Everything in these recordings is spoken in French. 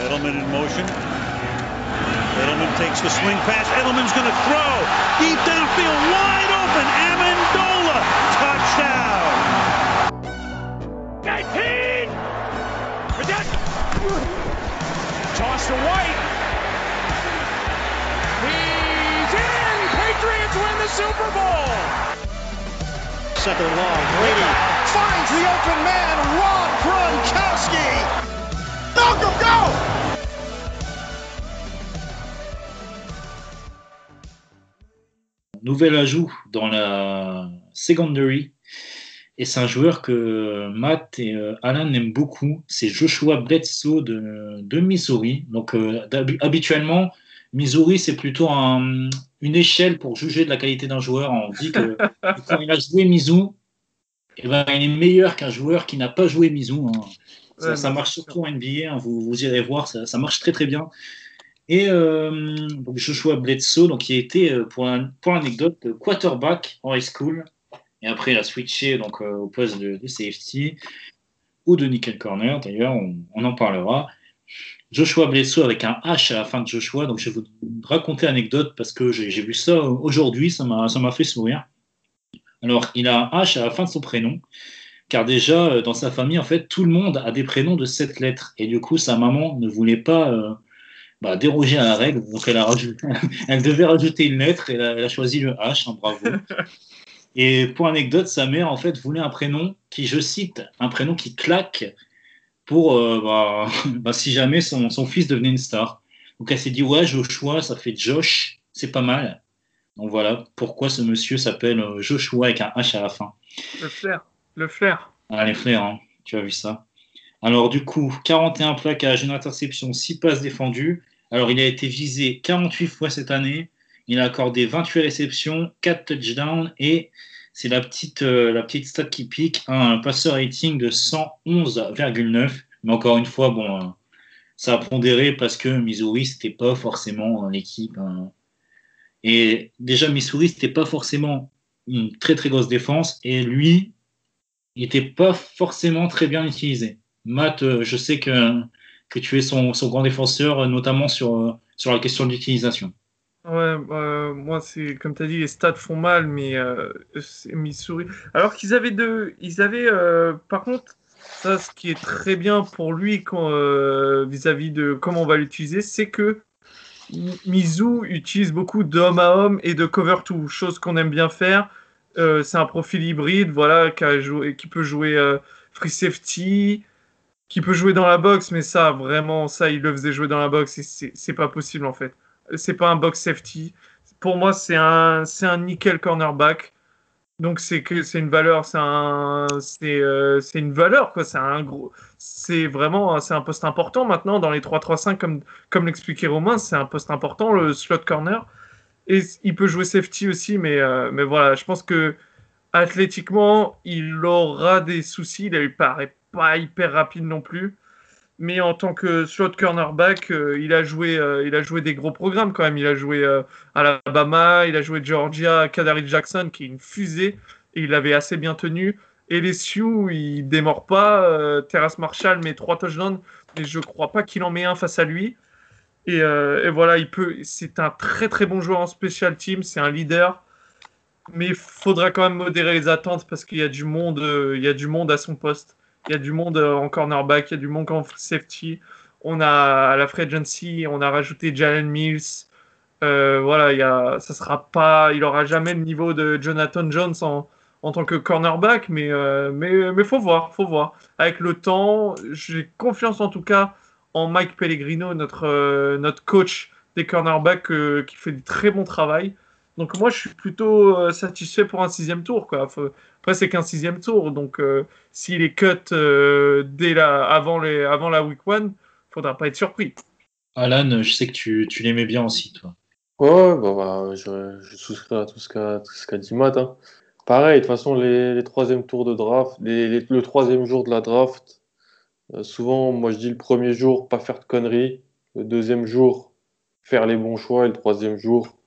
Edelman in motion. Edelman takes the swing pass. Edelman's going to throw. Deep downfield, wide open. Amendola. Touchdown. 19. Protect. Toss to White. He's in. Patriots win the Super Bowl. Second long. Brady finds the open man. Rob Gronkowski. Nouvel ajout dans la secondary. Et c'est un joueur que Matt et euh, Alan aiment beaucoup. C'est Joshua Bledsoe de, de Missouri. Donc, euh, habituellement, Missouri, c'est plutôt un- une échelle pour juger de la qualité d'un joueur. On dit que quand il a joué Mizzou, eh ben, il est meilleur qu'un joueur qui n'a pas joué Mizzou. hein. Ça, Ouais, ça mais marche surtout en NBA, hein, vous, vous irez voir, ça, ça marche très très bien. Et euh, Joshua Bledsoe, donc, qui a été, euh, pour, un- pour l'anecdote, euh, quarterback en high school. Et après, il a switché donc, euh, au poste de, de safety ou de nickel corner, d'ailleurs, on, en parlera. Joshua Bledsoe avec un H à la fin de Joshua, donc je vais vous raconter l'anecdote parce que j'ai vu ça aujourd'hui, ça m'a fait sourire. Alors, il a un H à la fin de son prénom, car déjà, dans sa famille, en fait, tout le monde a des prénoms de sept lettres. Et du coup, sa maman ne voulait pas bah, déroger à la règle, donc elle, a rajouté, elle devait rajouter une lettre et elle a, elle a choisi le H, hein, bravo. Et pour anecdote, sa mère, en fait, voulait un prénom qui, je cite, un prénom qui claque pour, euh, bah, bah, si jamais son, son fils devenait une star. Donc elle s'est dit, ouais, Joshua, ça fait Josh, c'est pas mal. Donc voilà pourquoi ce monsieur s'appelle euh, Joshua avec un H à la fin. Le flair. Le flair. Ah, les frères, hein, tu as vu ça. Alors, du coup, 41 plaquages, une interception, 6 passes défendues. Alors, il a été visé 48 fois cette année. Il a accordé 28 réceptions, 4 touchdowns et c'est la petite, euh, la petite stat qui pique, un passeur rating de 111,9. Mais encore une fois, bon, euh, ça a pondéré parce que Missouri, c'était pas forcément euh, l'équipe. hein. Et déjà, Missouri, c'était pas forcément une très très grosse défense. Et lui, il n'était pas forcément très bien utilisé. Matt, je sais que, que tu es son, grand défenseur, euh, notamment sur, euh, sur la question de l'utilisation. Ouais, euh, moi, c'est comme tu as dit, les stats font mal, mais euh, Missouri. Alors qu'ils avaient deux. Ils avaient, par contre, ça, ce qui est très bien pour lui vis-à-vis de comment on va l'utiliser, c'est que Mi- Mizzou utilise beaucoup d'homme à homme et de cover two, chose qu'on aime bien faire. C'est un profil hybride, voilà, qui, peut jouer free safety, qui peut jouer dans la box, mais ça, vraiment, ça, il le faisait jouer dans la box et c'est pas possible en fait. C'est pas un box safety. Pour moi, c'est un, un nickel cornerback. Donc c'est que c'est une valeur, c'est un, euh, une valeur quoi. C'est un gros, c'est vraiment, c'est un poste important maintenant dans les 3-3-5 comme comme l'expliquait Romain, c'est un poste important le slot corner. Et il peut jouer safety aussi, mais euh, mais voilà, je pense que athlétiquement, il aura des soucis. Il ne paraît pas hyper rapide non plus. Mais en tant que slot cornerback, euh, il, a joué, euh, il a joué des gros programmes quand même. Il a joué euh, Alabama, il a joué Georgia, Kadari Jackson, qui est une fusée, et il avait assez bien tenu. Et les Sioux, il démord pas. Euh, Terrace Marshall met trois touchdowns, mais je crois pas qu'il en met un face à lui. Et, voilà, il peut. C'est un très très bon joueur en special team. C'est un leader, mais il faudra quand même modérer les attentes parce qu'il y a du monde. il y a du monde à son poste. Il y a du monde euh, en cornerback, il y a du monde en safety. On a à la free agency, on a rajouté Jalen Mills. Euh, voilà, il y a, ça sera pas, il aura jamais le niveau de Jonathan Jones en, en tant que cornerback, mais euh, mais mais faut voir, faut voir. Avec le temps, j'ai confiance en tout cas en Mike Pellegrino, notre euh, notre coach des cornerbacks, qui fait du très bon travail. Donc moi, je suis plutôt euh, satisfait pour un sixième tour. Quoi. Faut- Après, c'est qu'un sixième tour, donc euh, s'il est cut euh, dès la, avant, les, avant la week one, faudra pas être surpris. Alan, je sais que tu, tu l'aimais bien aussi, toi. Ouais, bah, bah, je, je souscris à tout ce qu'a tout ce qu'a dit Matt. hein. Pareil, de toute façon, les, les troisièmes tours de draft, les- les- le troisième jour de la draft, euh, souvent, moi je dis le premier jour, pas faire de conneries. Le deuxième jour, faire les bons choix. Et le troisième jour,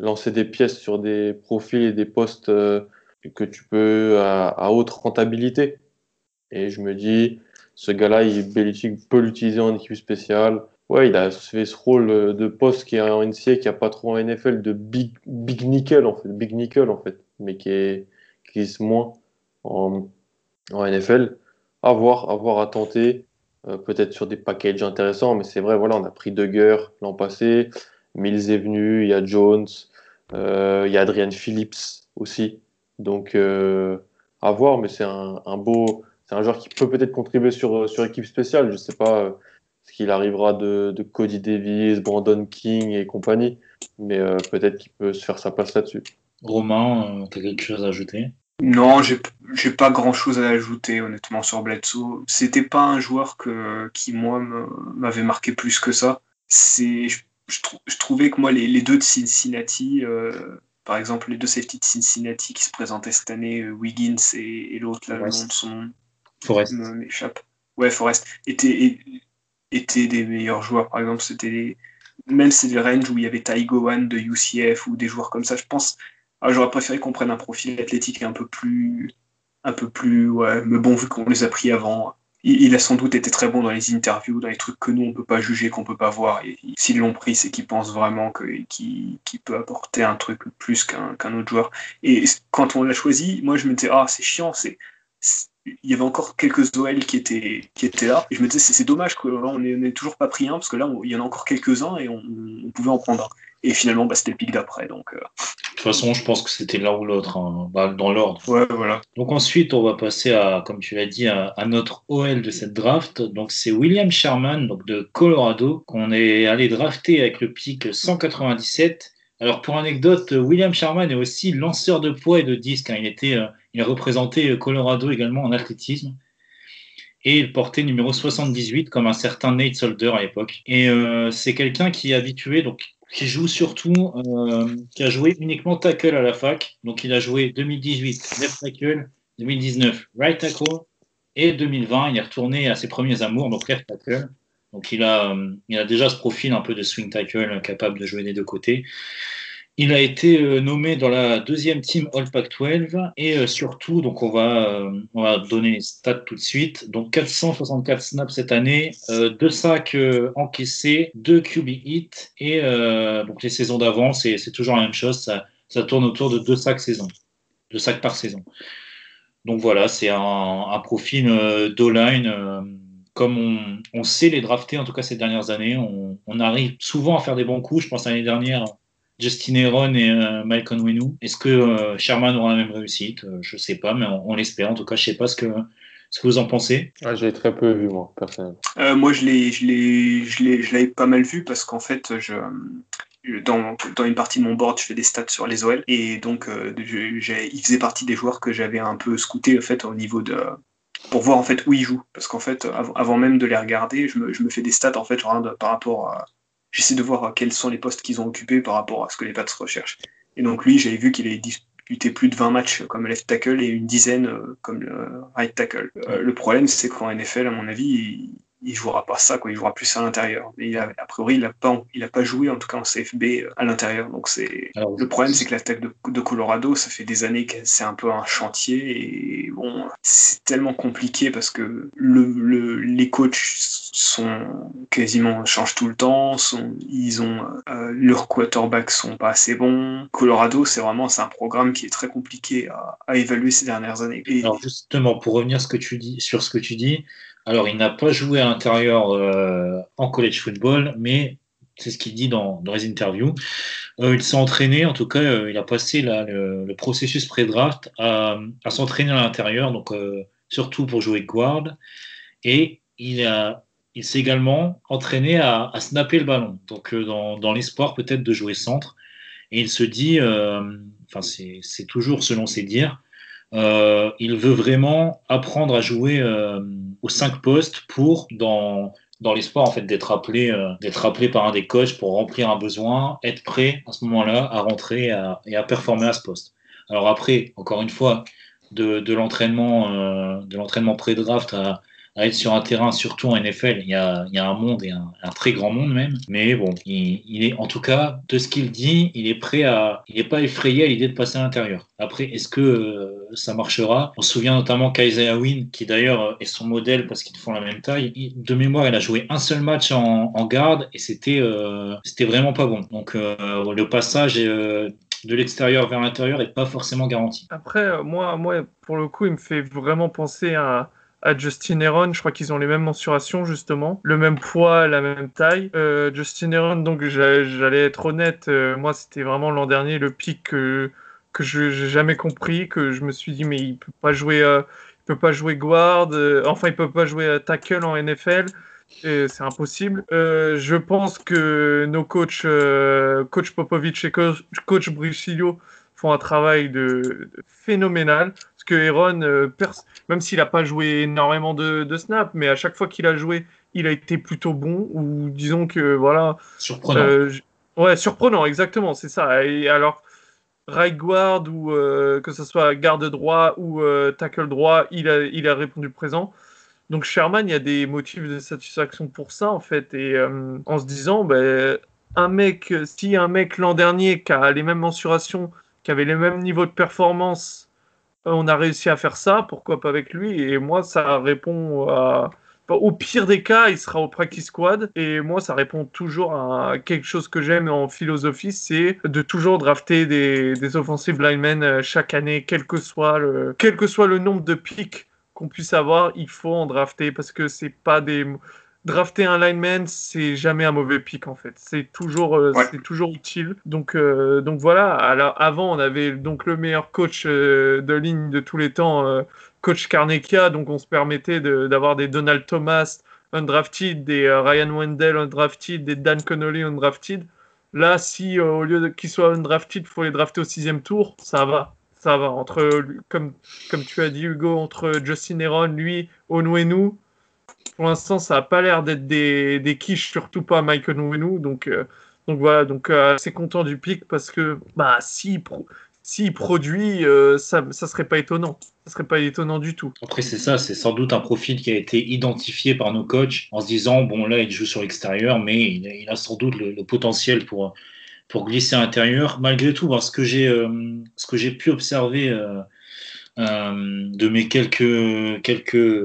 lancer des pièces sur des profils et des postes euh, que tu peux à, haute rentabilité. Et je me dis, ce gars-là, Belichick peut l'utiliser en équipe spéciale. Ouais, il a fait ce rôle de poste qui est en NCA, qui a pas trop en NFL, de big, big nickel en fait, big nickel en fait, mais qui est qui moins en, NFL. À voir, à tenter. Euh, peut-être sur des packages intéressants, mais c'est vrai, voilà, on a pris Dugger l'an passé, Mills est venu, il y a Jones, euh, il y a Adrian Phillips aussi. Donc, euh, à voir, mais c'est un, beau, c'est un joueur qui peut peut-être contribuer sur, sur équipe spéciale. Je ne sais pas ce qu'il arrivera de, de, Cody Davis, Brandon King et compagnie, mais peut-être qu'il peut se faire sa place là-dessus. Romain, tu as quelque chose à ajouter? Non, j'ai pas grand chose à ajouter honnêtement sur Bledsoe. C'était pas un joueur que, qui moi m'avait marqué plus que ça. C'est, je, je, trouvais que moi les, deux de Cincinnati, euh, par exemple les deux safety de Cincinnati qui se présentaient cette année, euh, Wiggins et, l'autre là, le nom de son Forest m'échappe. Ouais, Forest étaient, étaient des meilleurs joueurs. Par exemple, c'était même c'est des ranges où il y avait Ty Gowan de UCF ou des joueurs comme ça. Je pense ah, j'aurais préféré qu'on prenne un profil athlétique un peu plus, un peu plus, ouais, mais bon, vu qu'on les a pris avant, il, a sans doute été très bon dans les interviews, dans les trucs que nous on peut pas juger, qu'on peut pas voir. Et s'ils l'ont pris, c'est qu'ils pensent vraiment qu'il peut apporter un truc plus qu'un autre joueur. Et quand on l'a choisi, moi je me disais ah c'est chiant, c'est il y avait encore quelques OL qui étaient, là. Et je me disais, c'est dommage qu'on n'ait toujours pas pris un, parce que là, il y en a encore quelques-uns et on, pouvait en prendre un. Et finalement, bah, c'était le pic d'après. Donc, euh. De toute façon, je pense que c'était l'un ou l'autre, hein. bah, dans l'ordre. Ouais, voilà. Donc ensuite, on va passer à, comme tu l'as dit, à, notre OL de cette draft. Donc c'est William Sherman, donc de Colorado, qu'on est allé drafter avec le pic 197. Alors pour anecdote, William Sherman est aussi lanceur de poids et de disques. Hein. Il était euh, il a représenté Colorado également en athlétisme. Et il portait numéro 78 comme un certain Nate Solder à l'époque. Et euh, c'est quelqu'un qui est habitué, donc qui joue surtout, euh, qui a joué uniquement tackle à la fac. Donc il a joué 2018 left tackle, 2019 right tackle et 2020 il est retourné à ses premiers amours, donc left tackle. Donc il a, euh, il a déjà ce profil un peu de swing tackle capable de jouer des deux côtés. Il a été euh, nommé dans la deuxième team All Pac-12 et euh, surtout, donc on va, euh, on va donner les stats tout de suite. Donc 464 snaps cette année, deux sacs encaissés, deux QB hits et donc les saisons d'avant, c'est toujours la même chose. Ça, ça, tourne autour de deux sacs saison, sacs par saison. Donc voilà, c'est un, profil d'O-line. comme on, on, sait les drafter, en tout cas ces dernières années, on, on arrive souvent à faire des bons coups. Je pense l'année dernière Justin Heron et euh, Mike Onwenu. Est-ce que euh, Sherman aura la même réussite? Euh, Je ne sais pas, mais on, l'espère. En tout cas, je ne sais pas ce que, ce que vous en pensez. Ah, j'ai très peu vu, moi, personnellement. moi, je l'avais pas mal vu parce qu'en fait, je, dans, dans, une partie de mon board, je fais des stats sur les OL. Et donc, il faisait partie des joueurs que j'avais un peu scouté en fait, au niveau de, pour voir en fait où ils jouent parce qu'en fait avant, même de les regarder je me, je me, fais des stats en fait par rapport à, j'essaie de voir quels sont les postes qu'ils ont occupés par rapport à ce que les Pats recherchent. Et donc lui, j'avais vu qu'il avait disputé plus de 20 matchs comme left tackle et une dizaine euh, comme le right tackle. Euh, le problème, c'est qu'en NFL, à mon avis, il jouera pas ça, quoi. Il jouera plus à l'intérieur. Mais il a, a priori, il n'a pas, il a pas joué en tout cas en CFB euh, à l'intérieur. Donc c'est le problème, c'est que l'attaque de, de, Colorado, ça fait des années que c'est un peu un chantier et bon, c'est tellement compliqué parce que le, le, les coachs sont quasiment changent tout le temps. Sont, ils ont euh, leurs quarterbacks sont pas assez bons. Colorado, c'est vraiment c'est un programme qui est très compliqué à, à évaluer ces dernières années. Et, Alors justement, pour revenir ce que tu dis, sur ce que tu dis, alors, il n'a pas joué à l'intérieur euh, en college football, mais c'est ce qu'il dit dans, les interviews. Euh, il s'est entraîné, en tout cas, euh, il a passé le, processus pré-draft à, s'entraîner à l'intérieur, donc surtout pour jouer guard. Et il, il s'est également entraîné à, snapper le ballon, donc dans, dans l'espoir peut-être de jouer centre. Et il se dit, enfin, c'est toujours selon ses dires, euh, il veut vraiment apprendre à jouer euh, aux cinq postes pour, dans, dans l'espoir en fait, d'être appelé, euh, d'être appelé par un des coachs pour remplir un besoin, être prêt à ce moment-là à rentrer et à performer à ce poste. Alors après, encore une fois, de, l'entraînement, de l'entraînement pré-draft à, être sur un terrain, surtout en NFL. Il y a, il y a un monde et un, un, très grand monde même. Mais bon, il, il, est en tout cas de ce qu'il dit, il est prêt à, il n'est pas effrayé à l'idée de passer à l'intérieur. Après, est-ce que euh, ça marchera? On se souvient notamment qu'Isaiah Wynn, qui d'ailleurs est son modèle parce qu'ils font la même taille. De mémoire, il a joué un seul match en, en garde et c'était, euh, c'était vraiment pas bon. Donc euh, le passage est, de l'extérieur vers l'intérieur n'est pas forcément garanti. Après, moi, moi, pour le coup, il me fait vraiment penser à, à Justin Heron. Je crois qu'ils ont les mêmes mensurations, justement. Le même poids, la même taille. Euh, Justin Heron, donc j'allais être honnête, euh, moi, c'était vraiment l'an dernier le pic que, je n'ai jamais compris, que je me suis dit, mais il peut pas jouer, euh, peut pas jouer guard, enfin, il peut pas jouer tackle en NFL. C'est impossible. Je pense que nos coachs, coach Popovic et coach, coach font un travail de phénoménal. Parce que Aaron, euh, même s'il n'a pas joué énormément de, de snaps, mais à chaque fois qu'il a joué, il a été plutôt bon. Ou disons que voilà. Surprenant. Euh, ouais, surprenant, exactement, c'est ça. Et alors, right guard ou euh, que ce soit garde droit ou tackle droit, il a, il a répondu présent. Donc Sherman, il y a des motifs de satisfaction pour ça en fait, et en se disant, ben, un mec, si un mec l'an dernier qui a les mêmes mensurations, qui avait les mêmes niveaux de performance, on a réussi à faire ça, pourquoi pas avec lui Et moi, ça répond à, au pire des cas, il sera au practice squad. Et moi, ça répond toujours à quelque chose que j'aime en philosophie, c'est de toujours drafter des, des offensive linemen chaque année, quel que soit le, nombre de pics qu'on puisse avoir, il faut en drafter parce que c'est pas des drafter un lineman, c'est jamais un mauvais pic en fait. C'est toujours, euh, Ouais. c'est toujours utile. Donc, euh, donc voilà. Alors avant, on avait donc le meilleur coach euh, de ligne de tous les temps, coach Carnekia. Donc on se permettait de- d'avoir des Donald Thomas undrafted, des Ryan Wendell undrafted, des Dan Connolly undrafted. Là, si au lieu qu'ils soient undrafted, il faut les drafter au sixième tour, ça va. Ça va. Entre, comme, comme tu as dit, Hugo, entre Justin Heron, lui, Onwenu, pour l'instant, ça n'a pas l'air d'être des, des quiches, surtout pas Mike Onwenu. Donc, euh, donc voilà, donc euh, assez content du pic parce que bah, s'il pro s'il produit, euh, ça ça serait pas étonnant. Ça serait pas étonnant du tout. Après, c'est ça, c'est sans doute un profil qui a été identifié par nos coachs en se disant, bon, là, il joue sur l'extérieur, mais il a, sans doute le, potentiel pour, pour glisser à l'intérieur. Malgré tout, parce que j'ai euh, ce que j'ai pu observer euh, euh, de mes quelques, quelques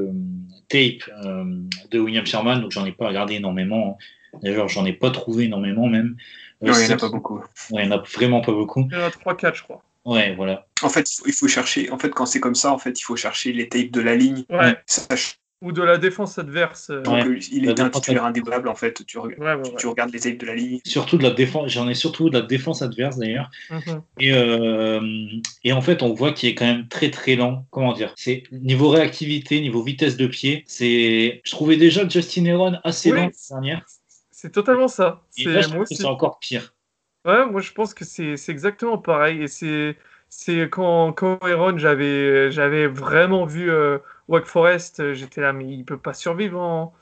tapes euh, de William Sherman, donc j'en ai pas regardé énormément. hein. D'ailleurs, j'en ai pas trouvé énormément même. Euh, Non, il n'y en a pas beaucoup. Ouais, il n'y en a vraiment pas beaucoup. Il y en a 3-4, je crois. Ouais, voilà. En fait, il faut, il faut chercher. En fait, quand c'est comme ça, en fait, il faut chercher les tapes de la ligne. Ouais. Sach- Ou de la défense adverse. euh, Ouais. il La était un titulaire indémodable. En fait, tu, re- ouais, ouais, tu- regardes les tapes de la ligne. Surtout de la défense, j'en ai surtout de la défense adverse d'ailleurs. Mhm. Et, euh, et en fait, on voit qu'il est quand même très très lent. Comment dire? C'est niveau réactivité, niveau vitesse de pied. C'est, je trouvais déjà Justin Heron assez Oui. lent l'année dernière. C'est totalement ça. Et C'est là, je moi trouve que aussi. c'est encore pire. Ouais, moi je pense que c'est c'est exactement pareil. Et c'est c'est quand quand Aaron j'avais j'avais vraiment vu euh, Wake Forest, euh, j'étais là mais il peut pas survivre en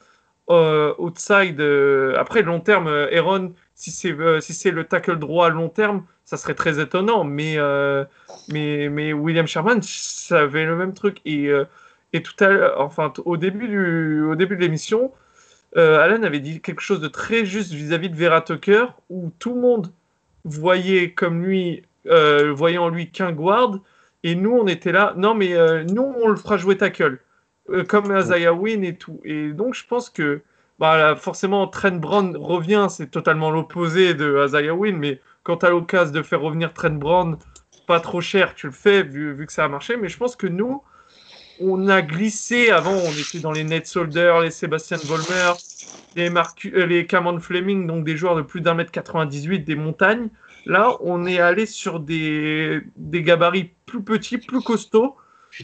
euh, outside. euh. Après long terme, Aaron si c'est si le tackle droit à long terme, ça serait très étonnant. Mais mais mais William Sherman, ça avait le même truc et et tout à enfin au début du au début de l'émission. Alan avait dit quelque chose de très juste vis-à-vis de Vera Tucker, où tout le monde voyait comme lui, voyait en lui qu'un guard, et nous on était là, non mais euh, nous on le fera jouer tackle, euh, comme Isaiah Wynn et tout. Et donc je pense que bah, là, forcément Trent Brown revient, c'est totalement l'opposé de Isaiah Wynn, mais quand tu as l'occasion de faire revenir Trent Brown pas trop cher, tu le fais vu, vu que ça a marché, mais je pense que nous, on a glissé. Avant, on était dans les Ned Solder, les Sébastien Vollmer, les, Marcu- euh, les Cameron Fleming, donc des joueurs de plus d'un mètre 98, des montagnes. Là, on est allé sur des, des gabarits plus petits, plus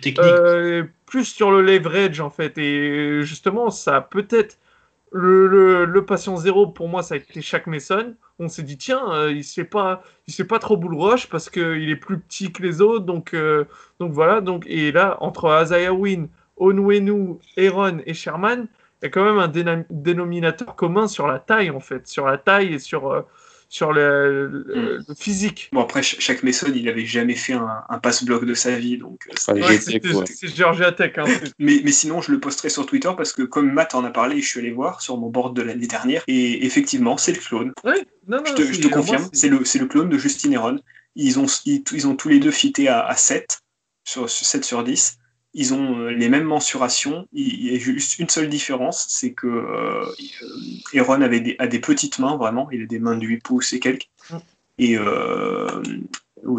technique. euh, plus sur le leverage en fait. Et justement, ça a peut-être le, le, le patient zéro pour moi, ça a été Shaq Mason. On s'est dit tiens, euh, il se fait pas, pas trop boule roche parce qu'il est plus petit que les autres. Donc euh, donc voilà. Donc et là entre Isaiah Wynn, Onwenu, Aaron et Sherman, il y a quand même un dénominateur commun sur la taille en fait, sur la taille et sur euh, sur le, le- le physique. Bon, après, ch- chaque Mason, il avait jamais fait un, un pass-block de sa vie. Donc, euh, Ouais, Ouais, c'est quoi. c'est Georgia Tech. Hein, mais, mais sinon, je le posterai sur Twitter parce que, comme Matt en a parlé, je suis allé voir sur mon board de l'année dernière. Et effectivement, c'est le clone. ouais, non, non, Je te, je confirme, c'est le, c'est le clone de Justin Heron. Ils ont, ils, ils ont tous les deux fité à, à 7, sur, sur 7 sur 10. Ils ont euh, les mêmes mensurations. Il y a juste une seule différence, c'est que euh, Heron avait des, a des petites mains, vraiment. Il a des mains de 8 pouces et quelques. Mm. Et euh,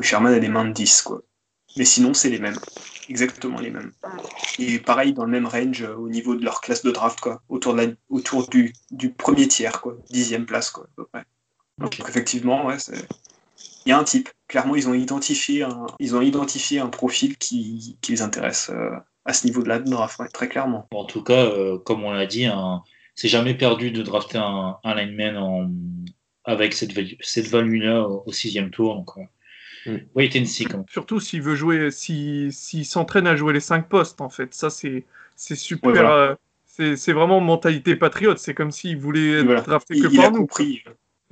Sherman a des mains de 10, quoi. Mais sinon, c'est les mêmes. Exactement les mêmes. Et pareil, dans le même range euh, au niveau de leur classe de draft, quoi. Autour, de la, autour du, du premier tiers, quoi. Dixième place, quoi, à peu près. Donc effectivement, ouais, c'est- il y a un type. Clairement, ils ont identifié un, ils ont identifié un profil qui, qui les intéresse euh, à ce niveau de la draft, ouais, très clairement. En tout cas, euh, comme on l'a dit, un- c'est jamais perdu de drafter un, un lineman en- avec cette, value- cette value-là au, au sixième tour. Donc, euh, Mm. wait and see. Comme. Surtout s'il veut jouer, s'il s'il s'entraîne à jouer les 5 postes, en fait. Ça, c'est c'est super. Ouais, voilà. euh, c'est c'est vraiment mentalité patriote. C'est comme s'il voulait Voilà. drafter Il, que il a par nous. compris.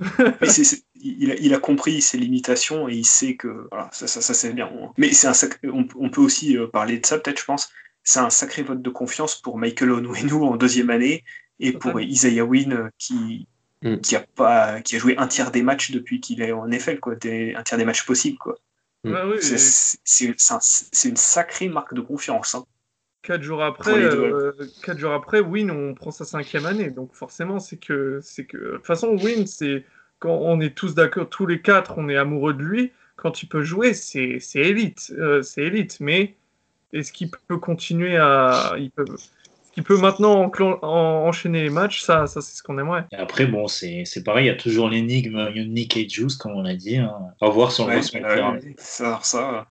Mais il, a, il a compris ses limitations et il sait que voilà, ça, ça, ça, c'est bien. Mais c'est un sac- on, on peut aussi euh, parler de ça, peut-être, je pense. C'est un sacré vote de confiance pour Michael Onwenu en deuxième année et pour. Isaiah Wynn euh, qui, Mm. qui, a pas, qui a joué un tiers des matchs depuis qu'il est en NFL, quoi, des- un tiers des matchs possibles. Quoi. Ouais, ouais, C'est- et un- une sacrée marque de confiance. hein. Quatre jours après, euh, quatre jours après, Win, on prend sa cinquième année. Donc forcément, c'est que, c'est que, de toute façon, Win, c'est quand on est tous d'accord, tous les quatre, on est amoureux de lui. Quand il peut jouer, c'est, c'est élite, euh, c'est élite. Mais est-ce qu'il peut continuer à, il peut, est-ce qu'il peut maintenant enclen- en- enchaîner les matchs? Ça, ça, c'est ce qu'on aimerait. Et après, bon, c'est c'est pareil, il y a toujours l'énigme Nick et Juice, comme on l'a dit. hein. À voir si on Ouais, ça,